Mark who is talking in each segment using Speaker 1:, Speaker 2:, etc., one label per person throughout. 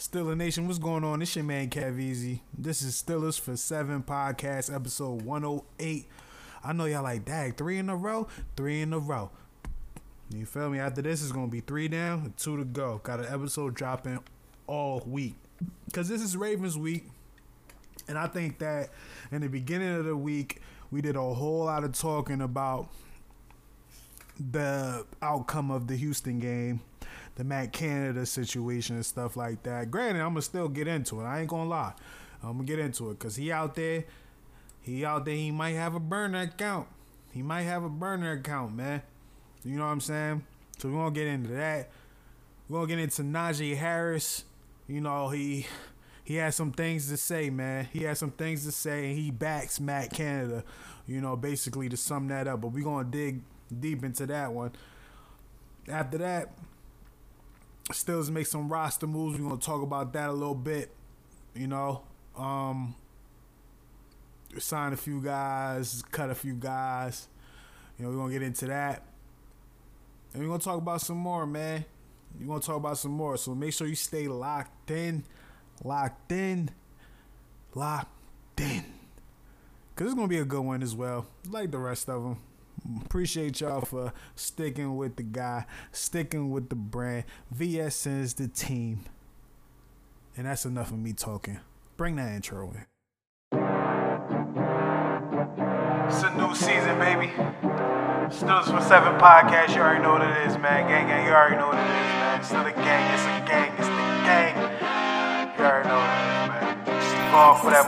Speaker 1: Stiller Nation, what's going on? This your man Easy. This is Stillers for Seven podcast, episode 108. I know y'all like, dag, three in a row? Three in a row. You feel me? After this, it's to be three down and two to go. Got an episode dropping all week. Because this is Ravens week. And I think that in the beginning of the week, we did a whole lot of talking about the outcome of the Houston game, the Matt Canada situation and stuff like that. Granted, I'm gonna still get into it. I ain't gonna lie. I'm gonna get into it because he out there. He out there. He might have a burner account. He might have a burner account, man. You know what I'm saying? So we're gonna get into that. We're gonna get into Najee Harris. You know, he he has some things to say, man. He has some things to say, and he backs Matt Canada. You know, basically to sum that up. But we're gonna dig deep into that one. After that, Stills make some roster moves. We're gonna talk about that a little bit. You know, um, sign a few guys, cut a few guys. You know, we're gonna get into that. And we're gonna talk about some more, man. We're gonna talk about some more. So make sure you stay locked in, locked in, locked in. Cause it's gonna be a good one as well, like the rest of them. Appreciate y'all for sticking with the guy, sticking with the brand. VSN is the team. And that's enough of me talking. Bring that intro in. It's a new season, baby. Stills for Seven podcast. You already know what it is, man. Gang, gang. You already know what it is, man. It's still a gang. It's a gang. It's the gang. You already know Going for that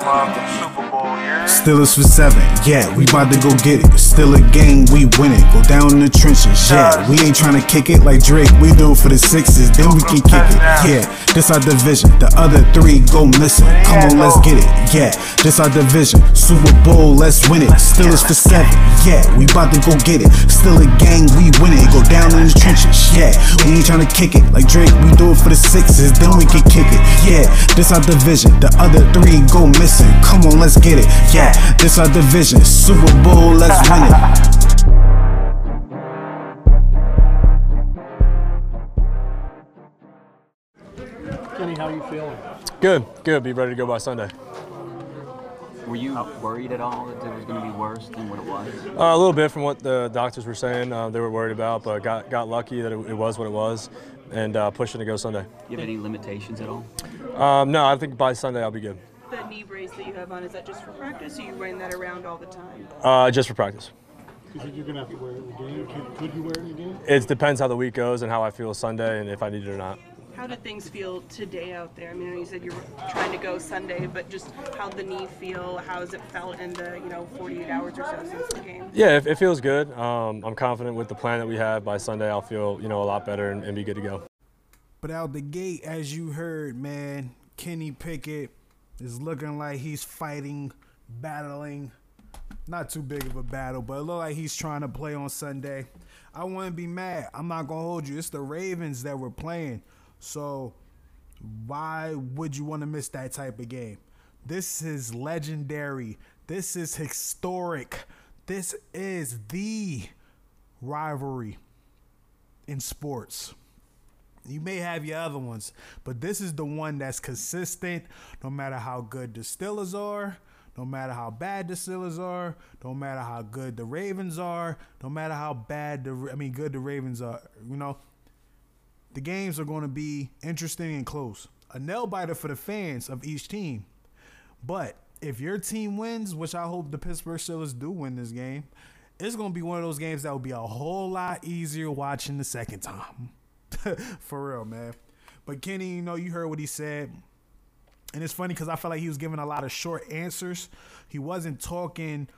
Speaker 1: Super Bowl. Steelers for seven, yeah, we about to go get it. Still a game, we win it. Go down in the trenches, yeah. We ain't trying to kick it like Drake, we do it for the sixes, then we can kick it, yeah. This our division, the other three go missing. Come on, let's get it, yeah. This our division, Super Bowl, let's win it. Still Steelers for seven, yeah, we about to go get it. Still a gang, we win it. Go down in the trenches, yeah. We ain't trying to kick it like Drake, we do it for the sixes, then we can kick it, yeah. This our division, the other three go missing. Come on, let's get it. Yeah, this our division. Super Bowl, let's win it.
Speaker 2: Good, good. Be ready to go by Sunday.
Speaker 3: Were you worried at all that it was going to be worse than what it was?
Speaker 2: Uh, a little bit from what the doctors were saying, uh, they were worried about, but got got lucky that it, it was what it was, and uh, pushing to go Sunday.
Speaker 3: Do you have any limitations at all?
Speaker 2: Um, no, I think by Sunday I'll be good.
Speaker 4: The knee brace that you have on, is that just for practice or are you wearing that around all the time?
Speaker 2: Uh, just for practice.
Speaker 5: You think you're gonna have to wear it in the game? Could, could you wear it in the game?
Speaker 2: It depends how the week goes and how I feel Sunday and if I need it or not.
Speaker 4: How did things feel today out there? I mean, you said you were trying to go Sunday, but just how'd the knee feel? How has it felt in the, you know, 48 hours or so since the game?
Speaker 2: Yeah, it, it feels good. Um, I'm confident with the plan that we have. By Sunday, I'll feel you know a lot better and, and be good to go.
Speaker 1: But out the gate, as you heard, man, Kenny Pickett is looking like he's fighting, battling. Not too big of a battle, but it looked like he's trying to play on Sunday. I wouldn't be mad. I'm not gonna hold you. It's the Ravens that we're playing. So why would you want to miss that type of game? This is legendary. This is historic. This is the rivalry in sports. You may have your other ones, but this is the one that's consistent no matter how good the Steelers are, no matter how bad the Steelers are, no matter how good the Ravens are, no matter how bad the I mean good the Ravens are, you know. The games are going to be interesting and close. A nail biter for the fans of each team. But if your team wins, which I hope the Pittsburgh Steelers do win this game, it's going to be one of those games that will be a whole lot easier watching the second time. For real, man. But Kenny, you know, you heard what he said. And it's funny because I felt like he was giving a lot of short answers. He wasn't talking.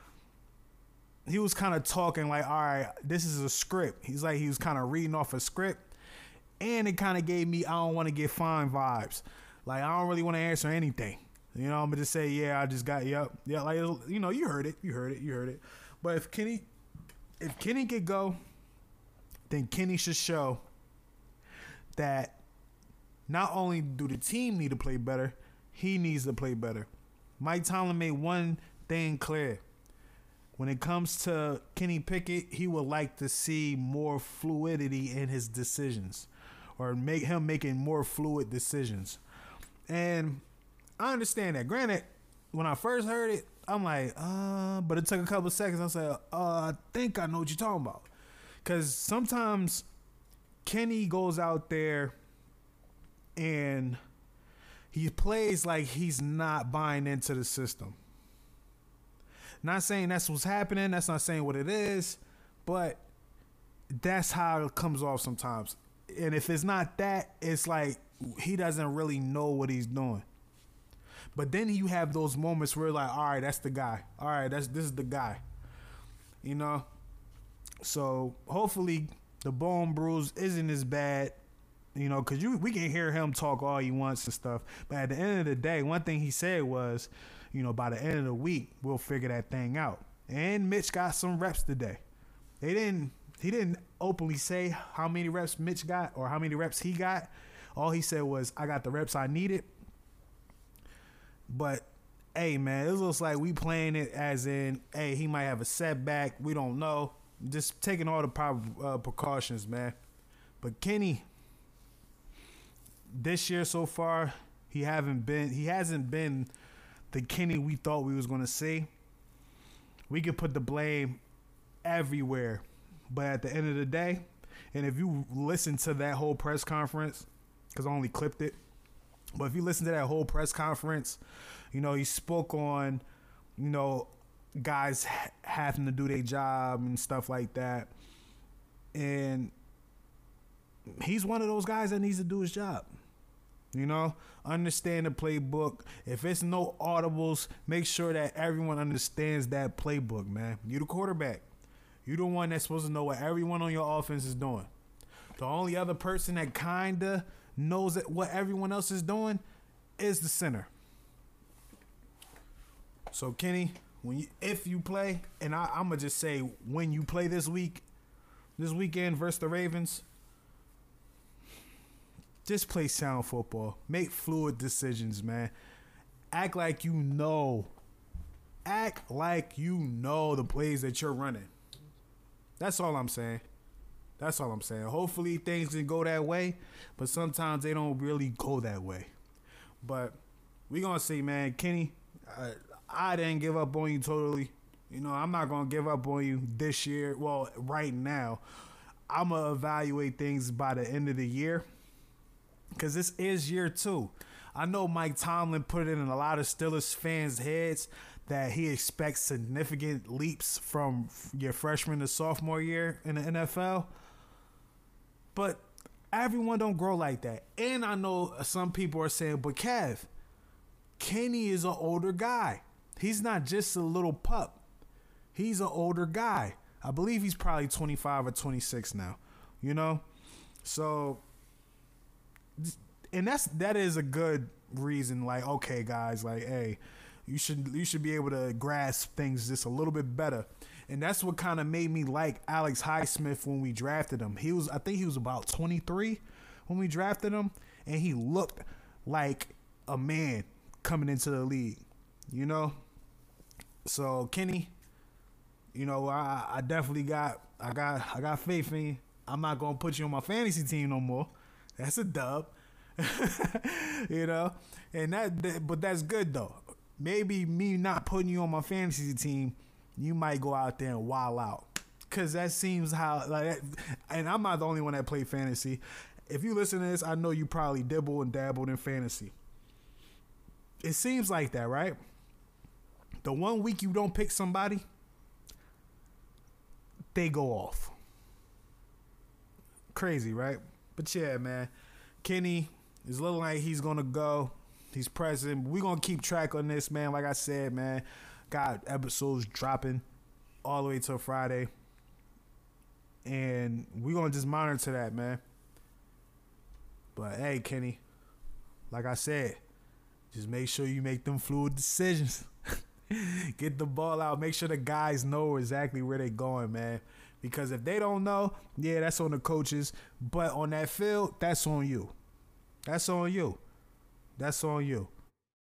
Speaker 1: He was kind of talking like, all right, this is a script. He's like, he was kind of reading off a script. And it kind of gave me, I don't want to get fine vibes. Like, I don't really want to answer anything. You know, I'm to just say, yeah, I just got, yep. Yeah, like, you know, you heard it. You heard it. You heard it. But if Kenny, if Kenny could go, then Kenny should show that not only do the team need to play better, he needs to play better. Mike Tomlin made one thing clear. When it comes to Kenny Pickett, he would like to see more fluidity in his decisions or make him making more fluid decisions. And I understand that. Granted, when I first heard it, I'm like, uh, but it took a couple seconds. I said, uh, I think I know what you're talking about. Cause sometimes Kenny goes out there and he plays like he's not buying into the system. Not saying that's what's happening, that's not saying what it is, but that's how it comes off sometimes. And if it's not that, it's like he doesn't really know what he's doing. But then you have those moments where like, all right, that's the guy. All right, that's this is the guy. You know? So hopefully the bone bruise isn't as bad. You know, cause you we can hear him talk all he wants and stuff. But at the end of the day, one thing he said was, you know, by the end of the week, we'll figure that thing out. And Mitch got some reps today. They didn't he didn't openly say how many reps Mitch got or how many reps he got. All he said was, I got the reps I needed. But hey man, it looks like we playing it as in, hey, he might have a setback. We don't know. Just taking all the proper uh, precautions, man. But Kenny, this year so far, he haven't been. He hasn't been the Kenny we thought we was gonna see. We could put the blame everywhere, but at the end of the day, and if you listen to that whole press conference, because I only clipped it, but if you listen to that whole press conference, you know, he spoke on, you know, guys ha- having to do their job and stuff like that. And he's one of those guys that needs to do his job. You know, understand the playbook. If it's no audibles, make sure that everyone understands that playbook, man. You're the quarterback. You the one that's supposed to know what everyone on your offense is doing. The only other person that kinda knows that what everyone else is doing is the center. So Kenny, when you if you play, and I, I'm gonna just say when you play this week, this weekend versus the Ravens, just play sound football. Make fluid decisions, man. Act like you know. Act like you know the plays that you're running. That's all I'm saying. That's all I'm saying. Hopefully things can go that way, but sometimes they don't really go that way. But we gonna see, man. Kenny, I, I didn't give up on you totally. You know, I'm not gonna give up on you this year. Well, right now, I'm gonna evaluate things by the end of the year because this is year two. I know Mike Tomlin put it in a lot of Steelers fans' heads that he expects significant leaps from your freshman to sophomore year in the NFL. But everyone don't grow like that. And I know some people are saying, but Kev, Kenny is an older guy. He's not just a little pup. He's an older guy. I believe he's probably 25 or 26 now. You know? So and that's that is a good reason like okay guys like hey you should you should be able to grasp things just a little bit better. And that's what kind of made me like Alex Highsmith when we drafted him. He was I think he was about 23 when we drafted him and he looked like a man coming into the league you know? So Kenny you know I I definitely got I got I got faith in you. I'm not gonna put you on my fantasy team no more. That's a dub. You know, and that, but that's good though. Maybe me not putting you on my fantasy team, you might go out there and wild out, cause that seems how like, and I'm not the only one that play fantasy. If you listen to this, I know you probably dibble and dabbled in fantasy. It seems like that, right? The one week you don't pick somebody, they go off. Crazy, right? But yeah, man. Kenny, it's looking like he's gonna go. He's present. We're gonna keep track on this, man. Like I said, man, got episodes dropping all the way till Friday. And we're gonna just monitor that, man. But hey, Kenny, like I said, just make sure you make them fluid decisions. Get the ball out. Make sure the guys know exactly where they're going, man. Because if they don't know, yeah, that's on the coaches. But on that field, that's on you. That's on you. That's on you.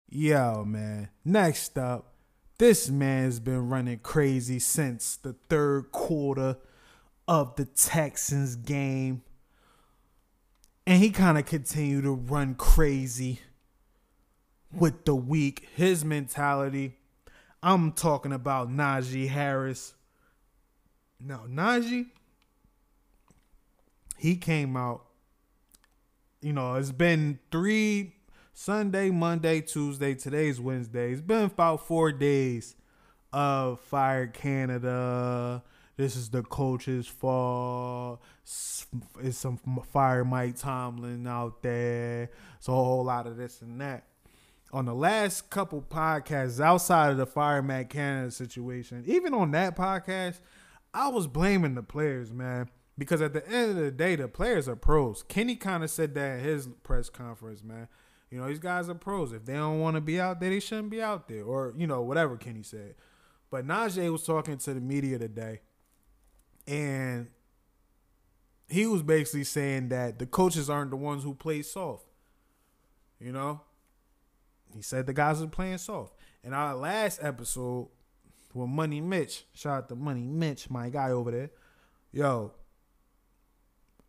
Speaker 1: Yo, man. Next up, this man's been running crazy since the third quarter of the Texans game. And he kind of continued to run crazy with the week, his mentality. I'm talking about Najee Harris. Now, Najee, he came out. You know, it's been three Sunday, Monday, Tuesday. Today's Wednesday. It's been about four days of Fire Canada. This is the coach's fault. It's some Fire Mike Tomlin out there. It's a whole lot of this and that. On the last couple podcasts outside of the Fire Matt Canada situation, even on that podcast, I was blaming the players, man. Because at the end of the day, the players are pros. Kenny kind of said that in his press conference, man. You know, these guys are pros. If they don't want to be out there, they shouldn't be out there. Or, you know, whatever Kenny said. But Najee was talking to the media today, and he was basically saying that the coaches aren't the ones who play soft. You know? He said the guys are playing soft. In our last episode with Money Mitch, shout out to Money Mitch, my guy over there. Yo,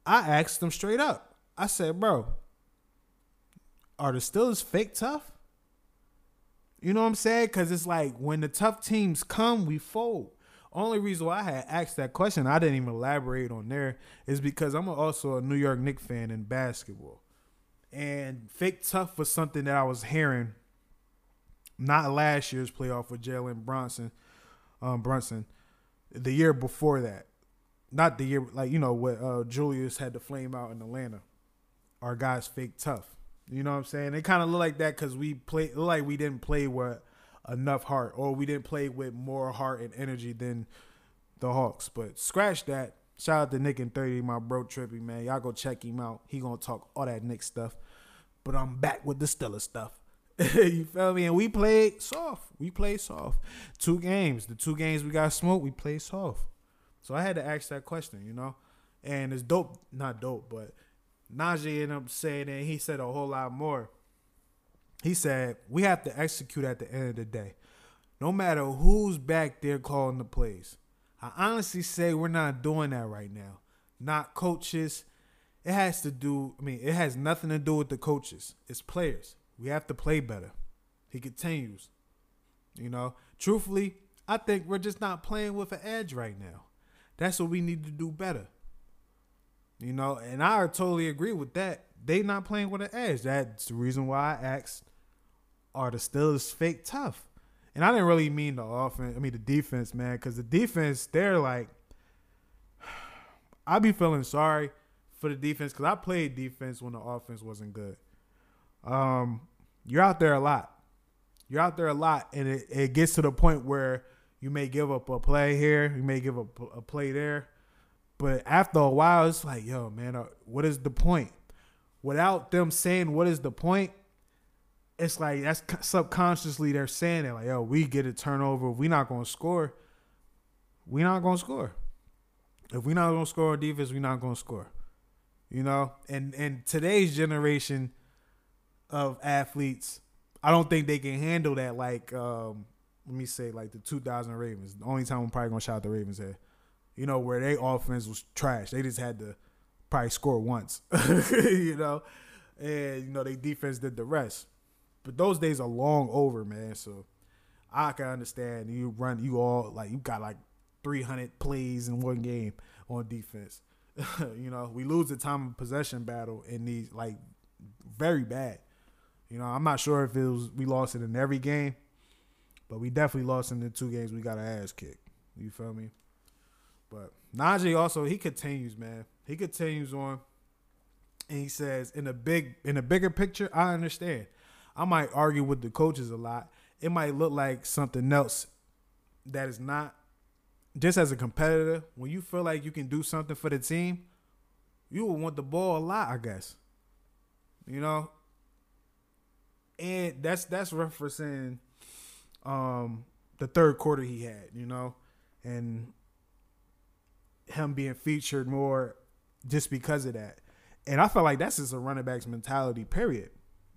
Speaker 1: I asked him straight up. I said, bro, are the Steelers fake tough? You know what I'm saying? Because it's like when the tough teams come, we fold. Only reason why I had asked that question, I didn't even elaborate on there, is because I'm also a New York Knicks fan in basketball. And fake tough was something that I was hearing not last year's playoff with Jalen Bronson, um, Brunson, the year before that. Not the year, like, you know, what uh, Julius had to flame out in Atlanta. Our guys fake tough. You know what I'm saying? It kind of look like that because we play, look like we didn't play with enough heart or we didn't play with more heart and energy than the Hawks. But scratch that. Shout out to Nick and 30, my bro Trippy, man. Y'all go check him out. He gonna talk all that Knick stuff. But I'm back with the Stiller stuff. you feel me? And we played soft. We played soft. Two games. The two games we got smoked, we played soft. So I had to ask that question, you know? And it's dope, not dope, but Najee ended up saying and he said a whole lot more. He said, We have to execute at the end of the day. No matter who's back there calling the plays. I honestly say we're not doing that right now. Not coaches. It has to do, I mean, it has nothing to do with the coaches. It's players. We have to play better. He continues. You know, truthfully, I think we're just not playing with an edge right now. That's what we need to do better. You know, and I totally agree with that. They not playing with an edge. That's the reason why I asked, are the Steelers fake tough? And I didn't really mean the offense. I mean the defense, man, because the defense, they're like, I be feeling sorry for the defense because I played defense when the offense wasn't good. Um, you're out there a lot. You're out there a lot, and it, it gets to the point where you may give up a play here, you may give up a play there, but after a while, it's like, yo, man, uh, what is the point? Without them saying what is the point, it's like that's subconsciously they're saying it like, yo, we get a turnover, we not gonna score, we not gonna score. If we not gonna score on defense, we not gonna score. You know, and and today's generation of athletes, I don't think they can handle that. Like, um, let me say, like the 2000 Ravens. The only time I'm probably gonna shout the Ravens there, you know, where their offense was trash. They just had to probably score once, you know, and you know they defense did the rest. But those days are long over, man. So I can understand you run, you all like you got like 300 plays in one game on defense. you know, we lose the time of possession battle in these like very bad. You know, I'm not sure if it was we lost it in every game, but we definitely lost in the two games we got our ass kicked. You feel me? But Najee also he continues, man. He continues on, and he says, in a big, in a bigger picture, I understand. I might argue with the coaches a lot. It might look like something else that is not. Just as a competitor, when you feel like you can do something for the team, you will want the ball a lot, I guess. You know, and that's that's referencing um the third quarter he had, you know, and him being featured more just because of that. And I feel like that's just a running back's mentality, period.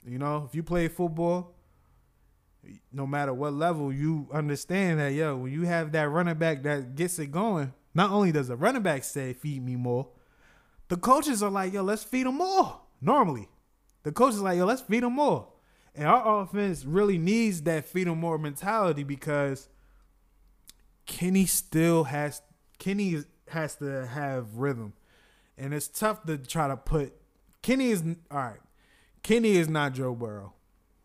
Speaker 1: You know, if you play football, no matter what level, you understand that, yo, when you have that running back that gets it going, not only does the running back say, feed me more, the coaches are like, yo, let's feed them more. Normally, the coaches like, yo, let's feed them more. And our offense really needs that feed 'em more mentality because Kenny still has Kenny has to have rhythm. And it's tough to try to put Kenny is all right. Kenny is not Joe Burrow.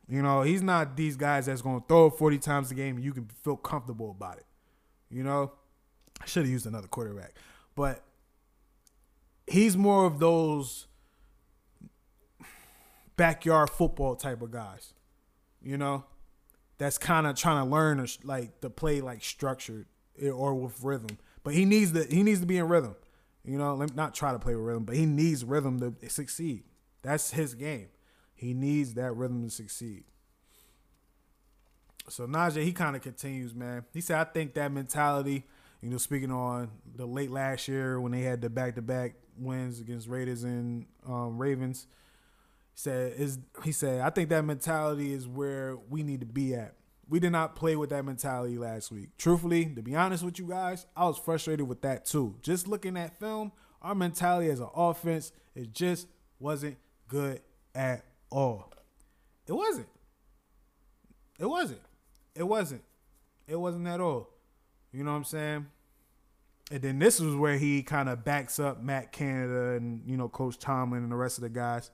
Speaker 1: You know, he's not these guys that's to throw it 40 times a game you can feel comfortable about it. You know, I should have used another quarterback. But he's more of those backyard football type of guys. You know, that's kind of trying to learn like to play like structured eh, or with rhythm. But he needs the he needs to be in rhythm. You know, let not try to play with rhythm, but he needs rhythm to succeed. That's his game. He needs that rhythm to succeed. So Najee, he kind of continues, man. He said, I think that mentality, you know, speaking on the late last year when they had the back to back wins against Raiders and um, Ravens, said is he said, I think that mentality is where we need to be at. We did not play with that mentality last week. Truthfully, to be honest with you guys, I was frustrated with that too. Just looking at film, our mentality as an offense, it just wasn't good at all. It wasn't. It wasn't. It wasn't. It wasn't at all. You know what I'm saying? And then this was where he kind of backs up Matt Canada and, you know, Coach Tomlin and the rest of the guys.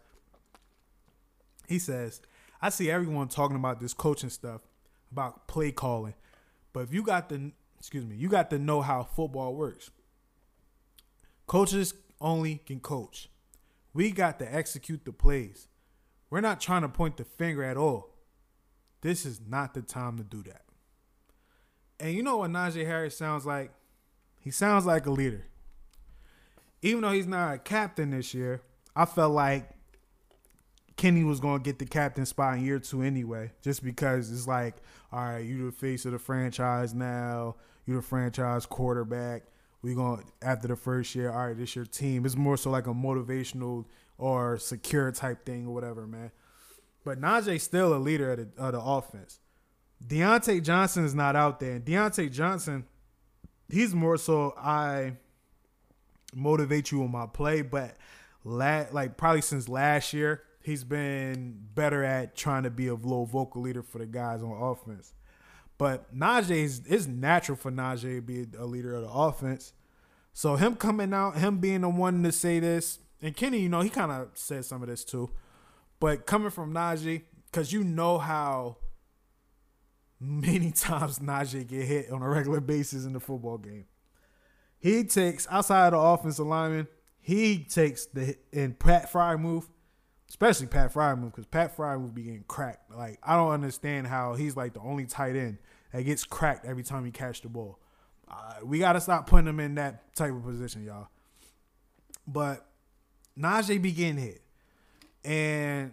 Speaker 1: He says, I see everyone talking about this coaching stuff, about play calling. But if you got the excuse me, you got to know how football works. Coaches only can coach. We got to execute the plays. We're not trying to point the finger at all. This is not the time to do that. And you know what Najee Harris sounds like? He sounds like a leader. Even though he's not a captain this year, I felt like Kenny was to get the captain spot in year two anyway, just because it's like, all right, you the face of the franchise now. You the franchise quarterback. We gonna after the first year. All right, this your team. It's more so like a motivational or secure type thing or whatever, man. But Najee's still a leader of the, of the offense. Diontae Johnson is not out there. And Diontae Johnson, he's more so I motivate you on my play, but la- like probably since last year, he's been better at trying to be a low vocal leader for the guys on offense. But Najee is it's natural for Najee to be a leader of the offense. So him coming out, him being the one to say this, and Kenny, you know, he kind of said some of this too. But coming from Najee, because you know how many times Najee get hit on a regular basis in the football game. He takes outside of the offensive lineman, he takes the and Pat Freiermuth, especially Pat Freiermuth, because Pat Freiermuth be getting cracked. Like I don't understand how he's like the only tight end that gets cracked every time he catch the ball. Uh, we got to stop putting him in that type of position, y'all. But Najee be getting hit. And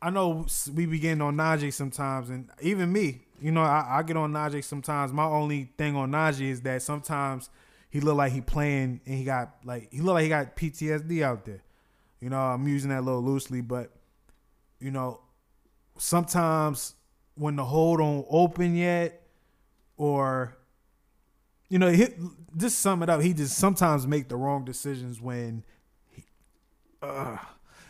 Speaker 1: I know we begin on Najee sometimes, and even me, you know, I, I, get on Najee sometimes. My only thing on Najee is that sometimes he look like he playing and he got like he look like he got PTSD out there. You know, I'm using that a little loosely, but you know, sometimes when the hole don't open yet, or you know, he, just sum it up. He just sometimes make the wrong decisions when, he, uh,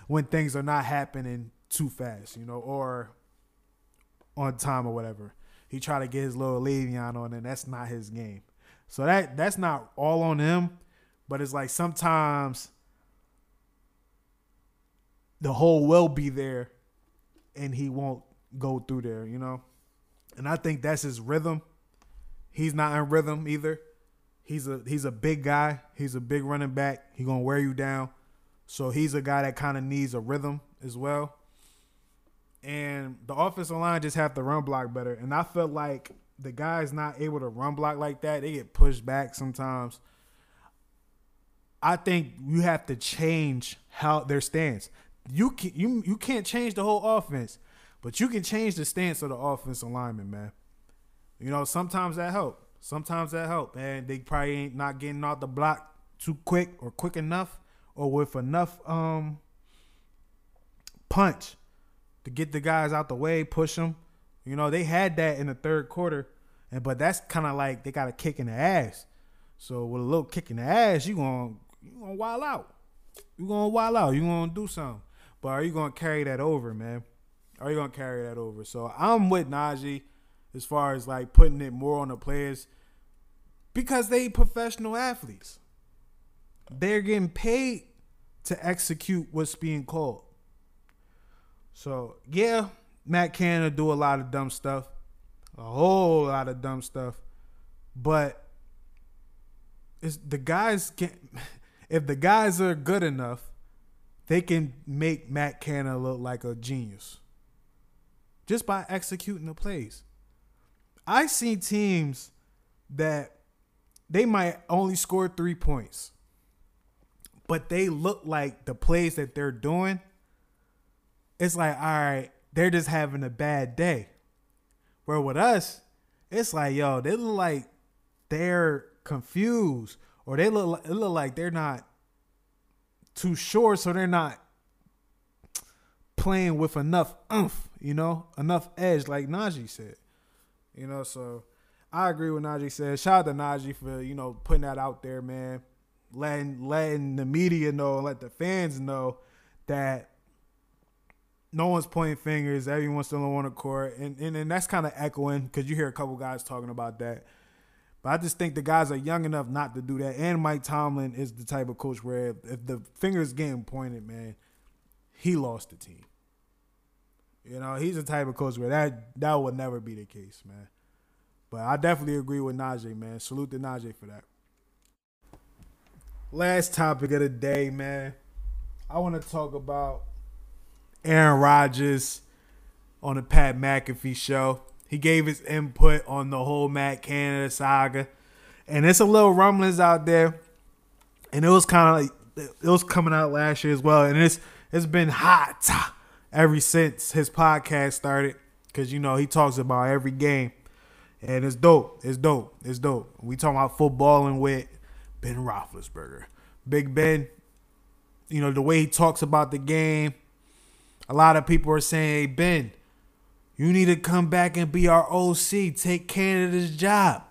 Speaker 1: when things are not happening too fast, you know, or on time or whatever. He try to get his little Le'Veon on, and that's not his game. So that that's not all on him, but it's like sometimes the hole will be there, and he won't go through there, you know. And I think that's his rhythm. He's not in rhythm either. He's a he's a big guy. He's a big running back. He gonna wear you down. So he's a guy that kind of needs a rhythm as well. And the offensive line just have to run block better. And I felt like the guys not able to run block like that, they get pushed back sometimes. I think you have to change how their stance. You can you you can't change the whole offense, but you can change the stance of the offensive lineman, man. You know, sometimes that help. Sometimes that help, and they probably ain't not getting off the block too quick or quick enough or with enough um punch to get the guys out the way, push them. You know, they had that in the third quarter, and but that's kind of like they got a kick in the ass. So with a little kick in the ass, you gonna you gonna wild out. You gonna wild out. You gonna do something. But are you gonna carry that over, man? are you gonna carry that over? So I'm with Najee as far as like putting it more on the players because they professional athletes. They're getting paid to execute what's being called. So yeah, Matt Canada do a lot of dumb stuff, a whole lot of dumb stuff, but it's the guys can if the guys are good enough, they can make Matt Canada look like a genius just by executing the plays. I see teams that they might only score three points, but they look like the plays that they're doing. It's like, all right, they're just having a bad day. Where with us, it's like, yo, they look like they're confused, or they look, it look like they're not too short, so they're not playing with enough oomph, you know, enough edge, like Najee said. You know, so I agree with Najee said. Shout out to Najee for, you know, putting that out there, man. Letting letting the media know and let the fans know that no one's pointing fingers, everyone's still on the court. And and, and that's kind of echoing because you hear a couple guys talking about that. But I just think the guys are young enough not to do that. And Mike Tomlin is the type of coach where if, the finger's getting pointed, man, he lost the team. You know, he's the type of coach where that that would never be the case, man. But I definitely agree with Najee, man. Salute to Najee for that. Last topic of the day, man. I want to talk about Aaron Rodgers on the Pat McAfee show. He gave his input on the whole Matt Canada saga. And it's a little rumblings out there. And it was kind of like it was coming out last year as well. And it's it's been hot ever since his podcast started. Cause you know he talks about every game. And it's dope. It's dope. It's dope. We talking about footballing with Ben Roethlisberger. Big Ben, you know, the way he talks about the game. A lot of people are saying, hey, Ben, you need to come back and be our OC. Take Canada's job.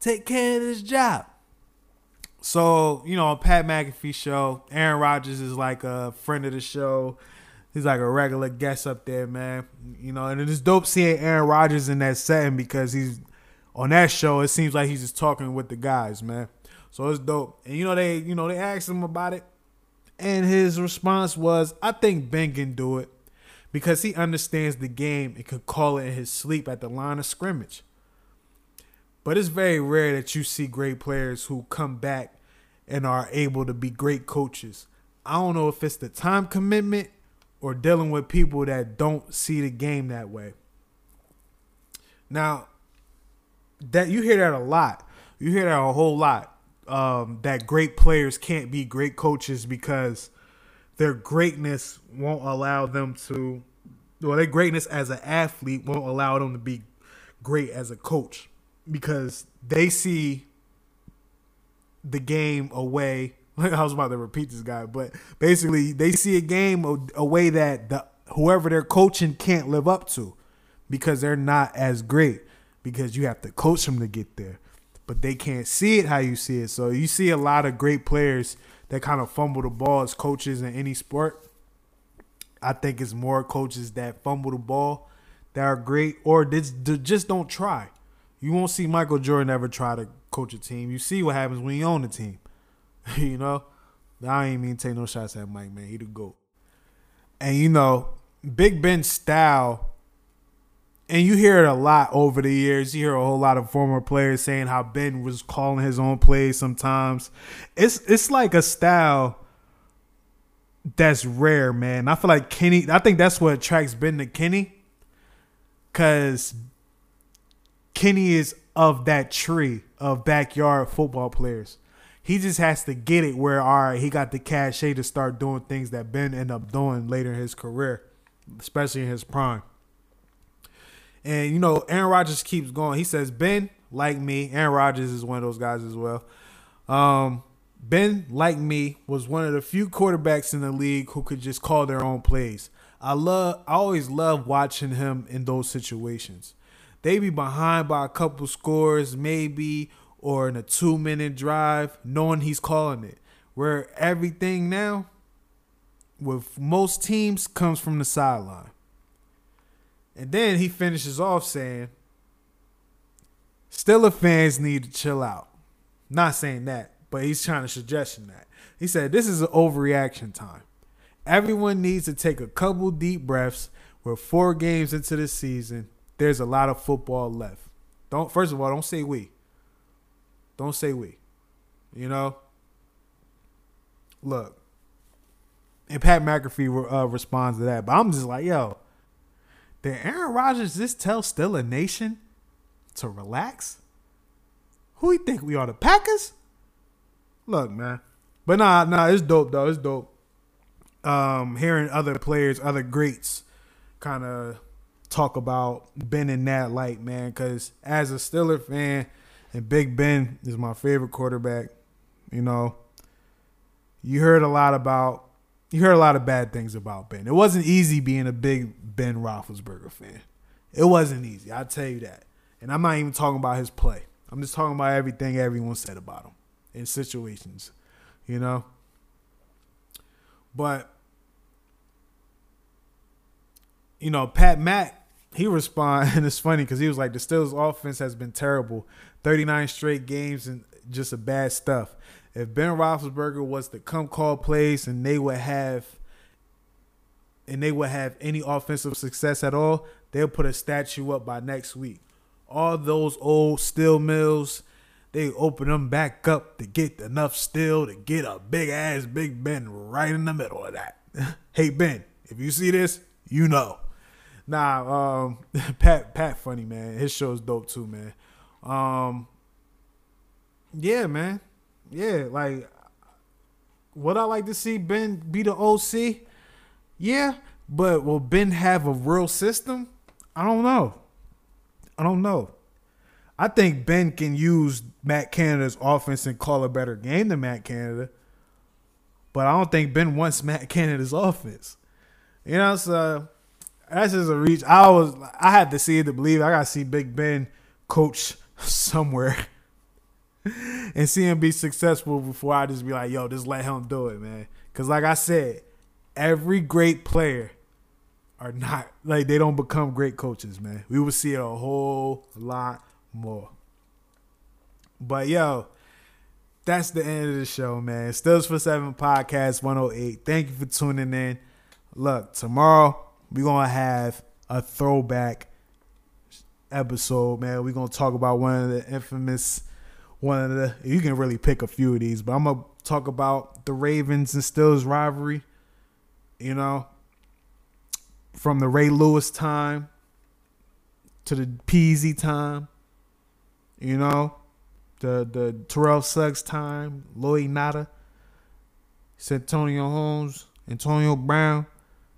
Speaker 1: Take Canada's job. So, you know, Pat McAfee show, Aaron Rodgers is like a friend of the show. He's like a regular guest up there, man. You know, and it's dope seeing Aaron Rodgers in that setting because he's on that show. It seems like he's just talking with the guys, man. So it's dope. And you know, they you know they asked him about it, and his response was, "I think Ben can do it because he understands the game and can call it in his sleep at the line of scrimmage." But it's very rare that you see great players who come back and are able to be great coaches. I don't know if it's the time commitment or dealing with people that don't see the game that way. Now, that you hear that a lot. You hear that a whole lot. Um, that great players can't be great coaches because their greatness won't allow them to, well, their greatness as an athlete won't allow them to be great as a coach because they see the game away I was about to repeat this guy, but basically they see a game a, way that the whoever they're coaching can't live up to because they're not as great because you have to coach them to get there. But they can't see it how you see it. So you see a lot of great players that kind of fumble the ball as coaches in any sport. I think it's more coaches that fumble the ball that are great or just don't try. You won't see Michael Jordan ever try to coach a team. You see what happens when you own the team. you know, I ain't mean to take no shots at Mike, man. He the goat. And you know, Big Ben's style, and you hear it a lot over the years. You hear a whole lot of former players saying how Ben was calling his own plays sometimes. It's it's like a style that's rare, man. I feel like Kenny. I think that's what attracts Ben to Kenny, cause Kenny is of that tree of backyard football players. He just has to get it where all right, he got the cachet to start doing things that Ben ended up doing later in his career, especially in his prime. And you know, Aaron Rodgers keeps going. He says, Ben, like me, Aaron Rodgers is one of those guys as well. Um, ben, like me, was one of the few quarterbacks in the league who could just call their own plays. I love I always love watching him in those situations. They be behind by a couple scores, maybe, or in a two minute drive, knowing he's calling it. Where everything now, with most teams, comes from the sideline. And then he finishes off saying, Steeler fans need to chill out. Not saying that, but he's trying to suggestion that. He said, This is an overreaction time. Everyone needs to take a couple deep breaths. We're four games into the season. There's a lot of football left. Don't first of all, don't say we. Don't say we. You know? Look. And Pat McAfee uh, responds to that. But I'm just like, yo, did Aaron Rodgers just tell Still a Nation to relax? Who you think we are, the Packers? Look, man. But nah, nah, it's dope though. It's dope. Um, hearing other players, other greats, kind of talk about Ben in that light, man. Because as a Steeler fan, and Big Ben is my favorite quarterback. You know, you heard a lot about, you heard a lot of bad things about Ben. It wasn't easy being a big Ben Roethlisberger fan. It wasn't easy. I'll tell you that. And I'm not even talking about his play. I'm just talking about everything everyone said about him in situations, you know. But you know, Pat Mack, he responded, and it's funny because he was like, the Steelers' offense has been terrible, 39 straight games and just a bad stuff. If Ben Roethlisberger was to come call plays and they would have, and they would have any offensive success at all, they'll put a statue up by next week. All those old steel mills, they open them back up to get enough steel to get a big ass Big Ben right in the middle of that. hey Ben, if you see this, you know. Nah, um, Pat Pat funny man. His show's dope too, man. Um, yeah, man. Yeah, like would I like to see Ben be the OC? Yeah, but will Ben have a real system? I don't know. I don't know. I think Ben can use Matt Canada's offense and call a better game than Matt Canada. But I don't think Ben wants Matt Canada's offense. You know, so that's just a reach. I was I had to see it to believe. I gotta see Big Ben coach somewhere and see him be successful before I just be like, yo, just let him do it, man. Cause like I said, every great player are not like they don't become great coaches, man. We will see it a whole lot more. But yo, that's the end of the show, man. Stills for Seven Podcast 108. Thank you for tuning in. Look, tomorrow we're gonna have a throwback episode, man. We're gonna talk about one of the infamous one of the you can really pick a few of these, but I'm gonna talk about the Ravens and Stills rivalry. You know, from the Ray Lewis time to the Peasy time. You know, the the Terrell Suggs time, Lloyd Nada, Santonio Holmes, Antonio Brown.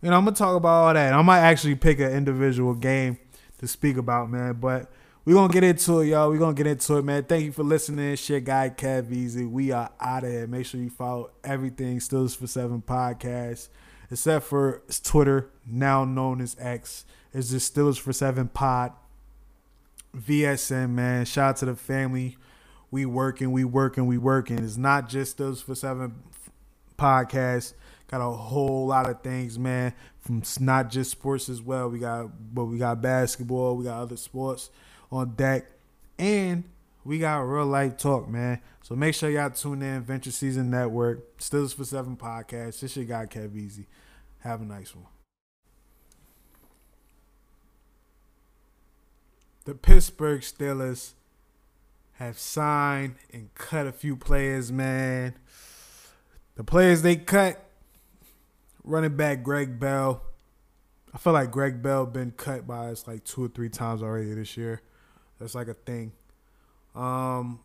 Speaker 1: You know, I'm gonna talk about all that. I might actually pick an individual game to speak about, man. But we're gonna get into it, y'all. We're gonna get into it, man. Thank you for listening. Shit guy Kev Easy. We are out of here. Make sure you follow everything Stills for Seven Podcast. Except for Twitter, now known as X. It's just Stills for Seven Pod. VSN, man. Shout out to the family. We working, we working, we working. It's not just Stills for Seven podcasts. Got a whole lot of things, man. From not just sports as well. We got, but we got basketball. We got other sports on deck, and we got real life talk, man. So make sure y'all tune in. Venture Season Network, Stills for Seven podcast. This shit got Kev Easy. Have a nice one. The Pittsburgh Steelers have signed and cut a few players, man. The players they cut, running back Greg Bell. I feel like Greg Bell been cut by us like two or three times already this year. That's like a thing. Um,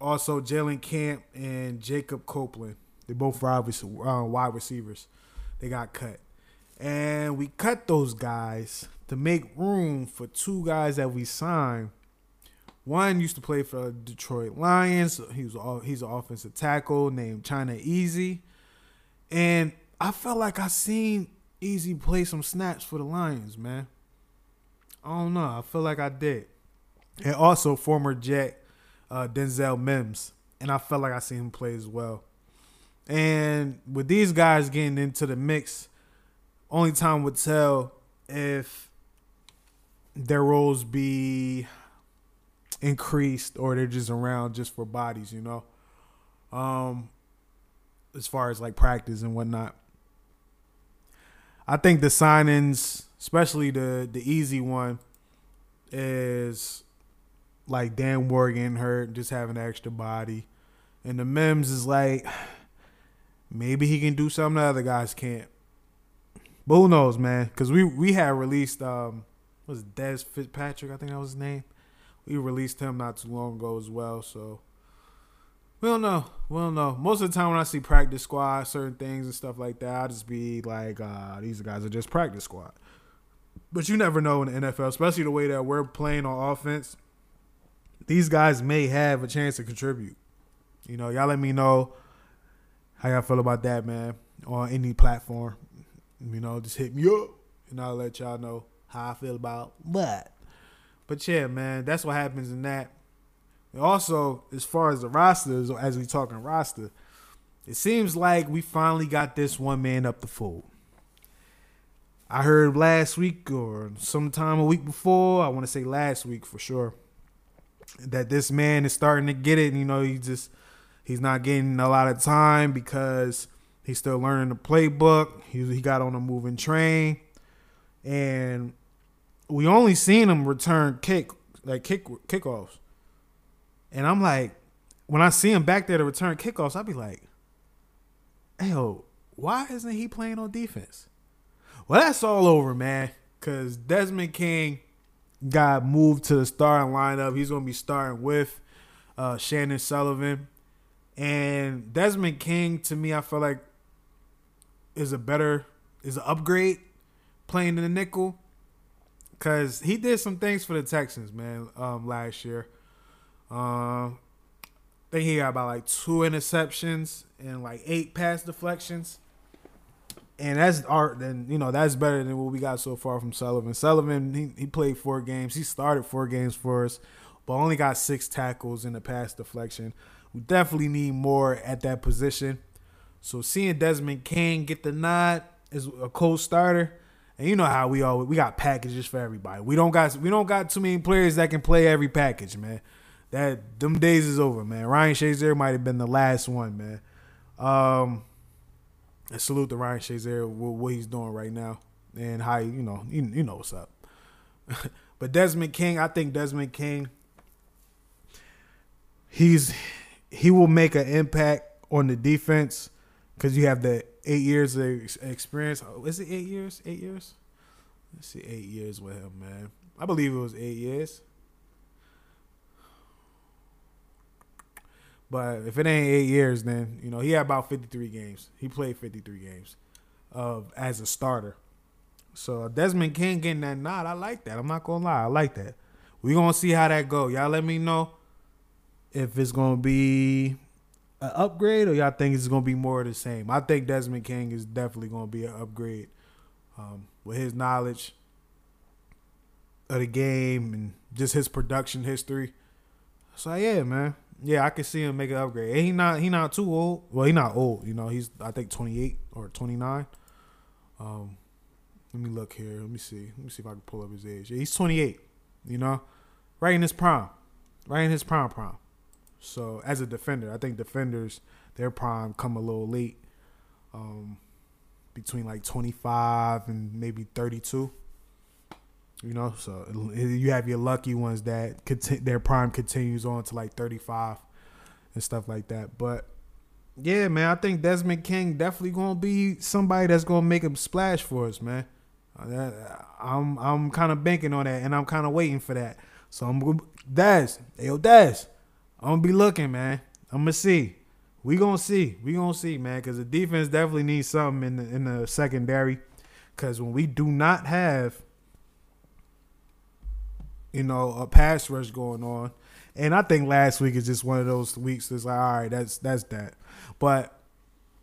Speaker 1: also Jalen Camp and Jacob Copeland. They're both uh, wide receivers. They got cut, and we cut those guys to make room for two guys that we signed. One used to play for Detroit Lions. He was he's an offensive tackle named Obinna Eze, and I felt like I seen Eze play some snaps for the Lions, man. I don't know. I feel like I did, and also former Jet uh, Denzel Mims, and I felt like I seen him play as well. And with these guys getting into the mix, only time would tell if their roles be increased or they're just around just for bodies, you know. Um as far as like practice and whatnot. I think the signings, especially the the Eze one, is like Dan getting hurt, just having an extra body. And the Mims is like maybe he can do something the other guys can't. But who knows, man? Because we we had released um was Dez Fitzpatrick, I think that was his name. We released him not too long ago as well, so we don't know. We don't know. Most of the time when I see practice squad, certain things and stuff like that, I just be like, uh, these guys are just practice squad. But you never know in the NFL, especially the way that we're playing on offense. These guys may have a chance to contribute. You know, y'all let me know how y'all feel about that, man, on any platform. You know, just hit me up and I'll let y'all know how I feel about but But yeah, man, that's what happens in that. And also, as far as the rosters, as we talking roster, it seems like we finally got this one man up the fold. I heard last week or sometime a week before, I want to say last week for sure, that this man is starting to get it. You know, he just he's not getting a lot of time because he's still learning the playbook. He he got on a moving train, and we only seen him return kick like kick kickoffs. And I'm like, when I see him back there to return kickoffs, I'd be like, hey, why isn't he playing on defense? Well, that's all over, man. Cause Desmond King got moved to the starting lineup. He's gonna be starting with uh, Chandon Sullivan. And Desmond King, to me, I feel like is a better, is an upgrade playing in the nickel. Cause he did some things for the Texans, man, um, last year. Um, I think he got about like two interceptions and like eight pass deflections. And that's art. Then you know that's better than what we got so far from Sullivan. Sullivan he, he played four games. He started four games for us, but only got six tackles in the pass deflection. We definitely need more at that position. So seeing Desmond King get the nod as a co-starter, and you know how we all we got packages for everybody. We don't got we don't got too many players that can play every package, man. That them days is over, man. Ryan Shazier might have been the last one, man. Um, and salute to Ryan Shazier with what he's doing right now and how you know you, you know what's up. but Desmond King, I think Desmond King, he's he will make an impact on the defense because you have the eight years of experience. Oh, is it eight years? Eight years? Let's see, eight years with him, man. I believe it was eight years. But if it ain't eight years, then you know he had about fifty three games. He played fifty three games, of as a starter. So Desmond King getting that nod, I like that. I'm not gonna lie, I like that. We gonna see how that go. Y'all let me know if it's gonna be an upgrade or y'all think it's gonna be more of the same. I think Desmond King is definitely gonna be an upgrade um, with his knowledge of the game and just his production history. So yeah, man. Yeah, I can see him make an upgrade. And he not he not too old. Well, he not old. You know, he's I think 28 or 29. Um, let me look here. Let me see. Let me see if I can pull up his age. Yeah, he's 28. You know, right in his prime, right in his prime prime. So as a defender, I think defenders their prime come a little late, um, between like 25 and maybe 32. You know, so you have your lucky ones that conti- their prime continues on to like 35 and stuff like that. But yeah, man, I think Desmond King definitely gonna be somebody that's gonna make a splash for us, man. Uh, I'm I'm kind of banking on that, and I'm kind of waiting for that. So I'm Des, yo Des, I'm gonna be looking, man. I'm gonna see. We gonna see. We gonna see, man, because the defense definitely needs something in the in the secondary. Because when we do not have you know, a pass rush going on. And I think last week is just one of those weeks that's like, all right, that's that's that. But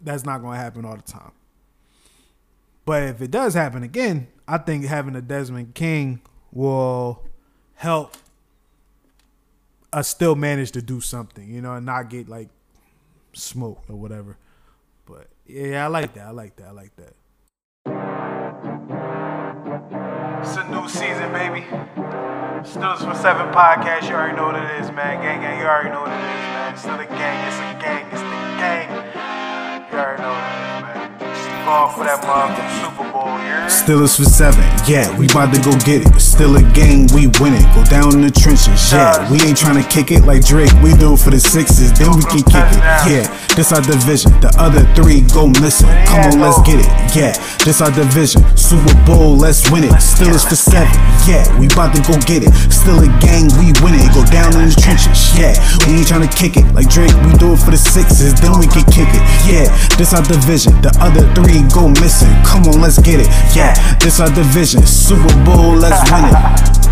Speaker 1: that's not gonna happen all the time. But if it does happen again, I think having a Desmond King will help us still manage to do something, you know, and not get like smoked or whatever. But yeah, I like that. I like that. I like that.
Speaker 6: It's a new season, baby. Steelers for seven podcast. You already know what it is, man. Gang, gang. You already know what it is, man. Still a gang. It's a gang. It's the gang. You already know what it is, man. Fall for that motherfucking Super.
Speaker 1: Steelers for seven, yeah, we bout to go get it. Still a game, we win it. Go down in the trenches, yeah. We ain't tryna kick it like Drake, we do it for the sixes, then we can kick it, yeah. This our division, the other three go missing. Come on, let's get it, yeah. This our division, Super Bowl, let's win it. Steelers for seven, yeah, we bout to go get it. Still a gang, we win it. Go down in the trenches, yeah. We ain't tryna kick it like Drake, we do it for the sixes, then we can kick it, yeah. This our division, the other three go missing. Come on, let's get it, yeah. This our division, Super Bowl, let's win it.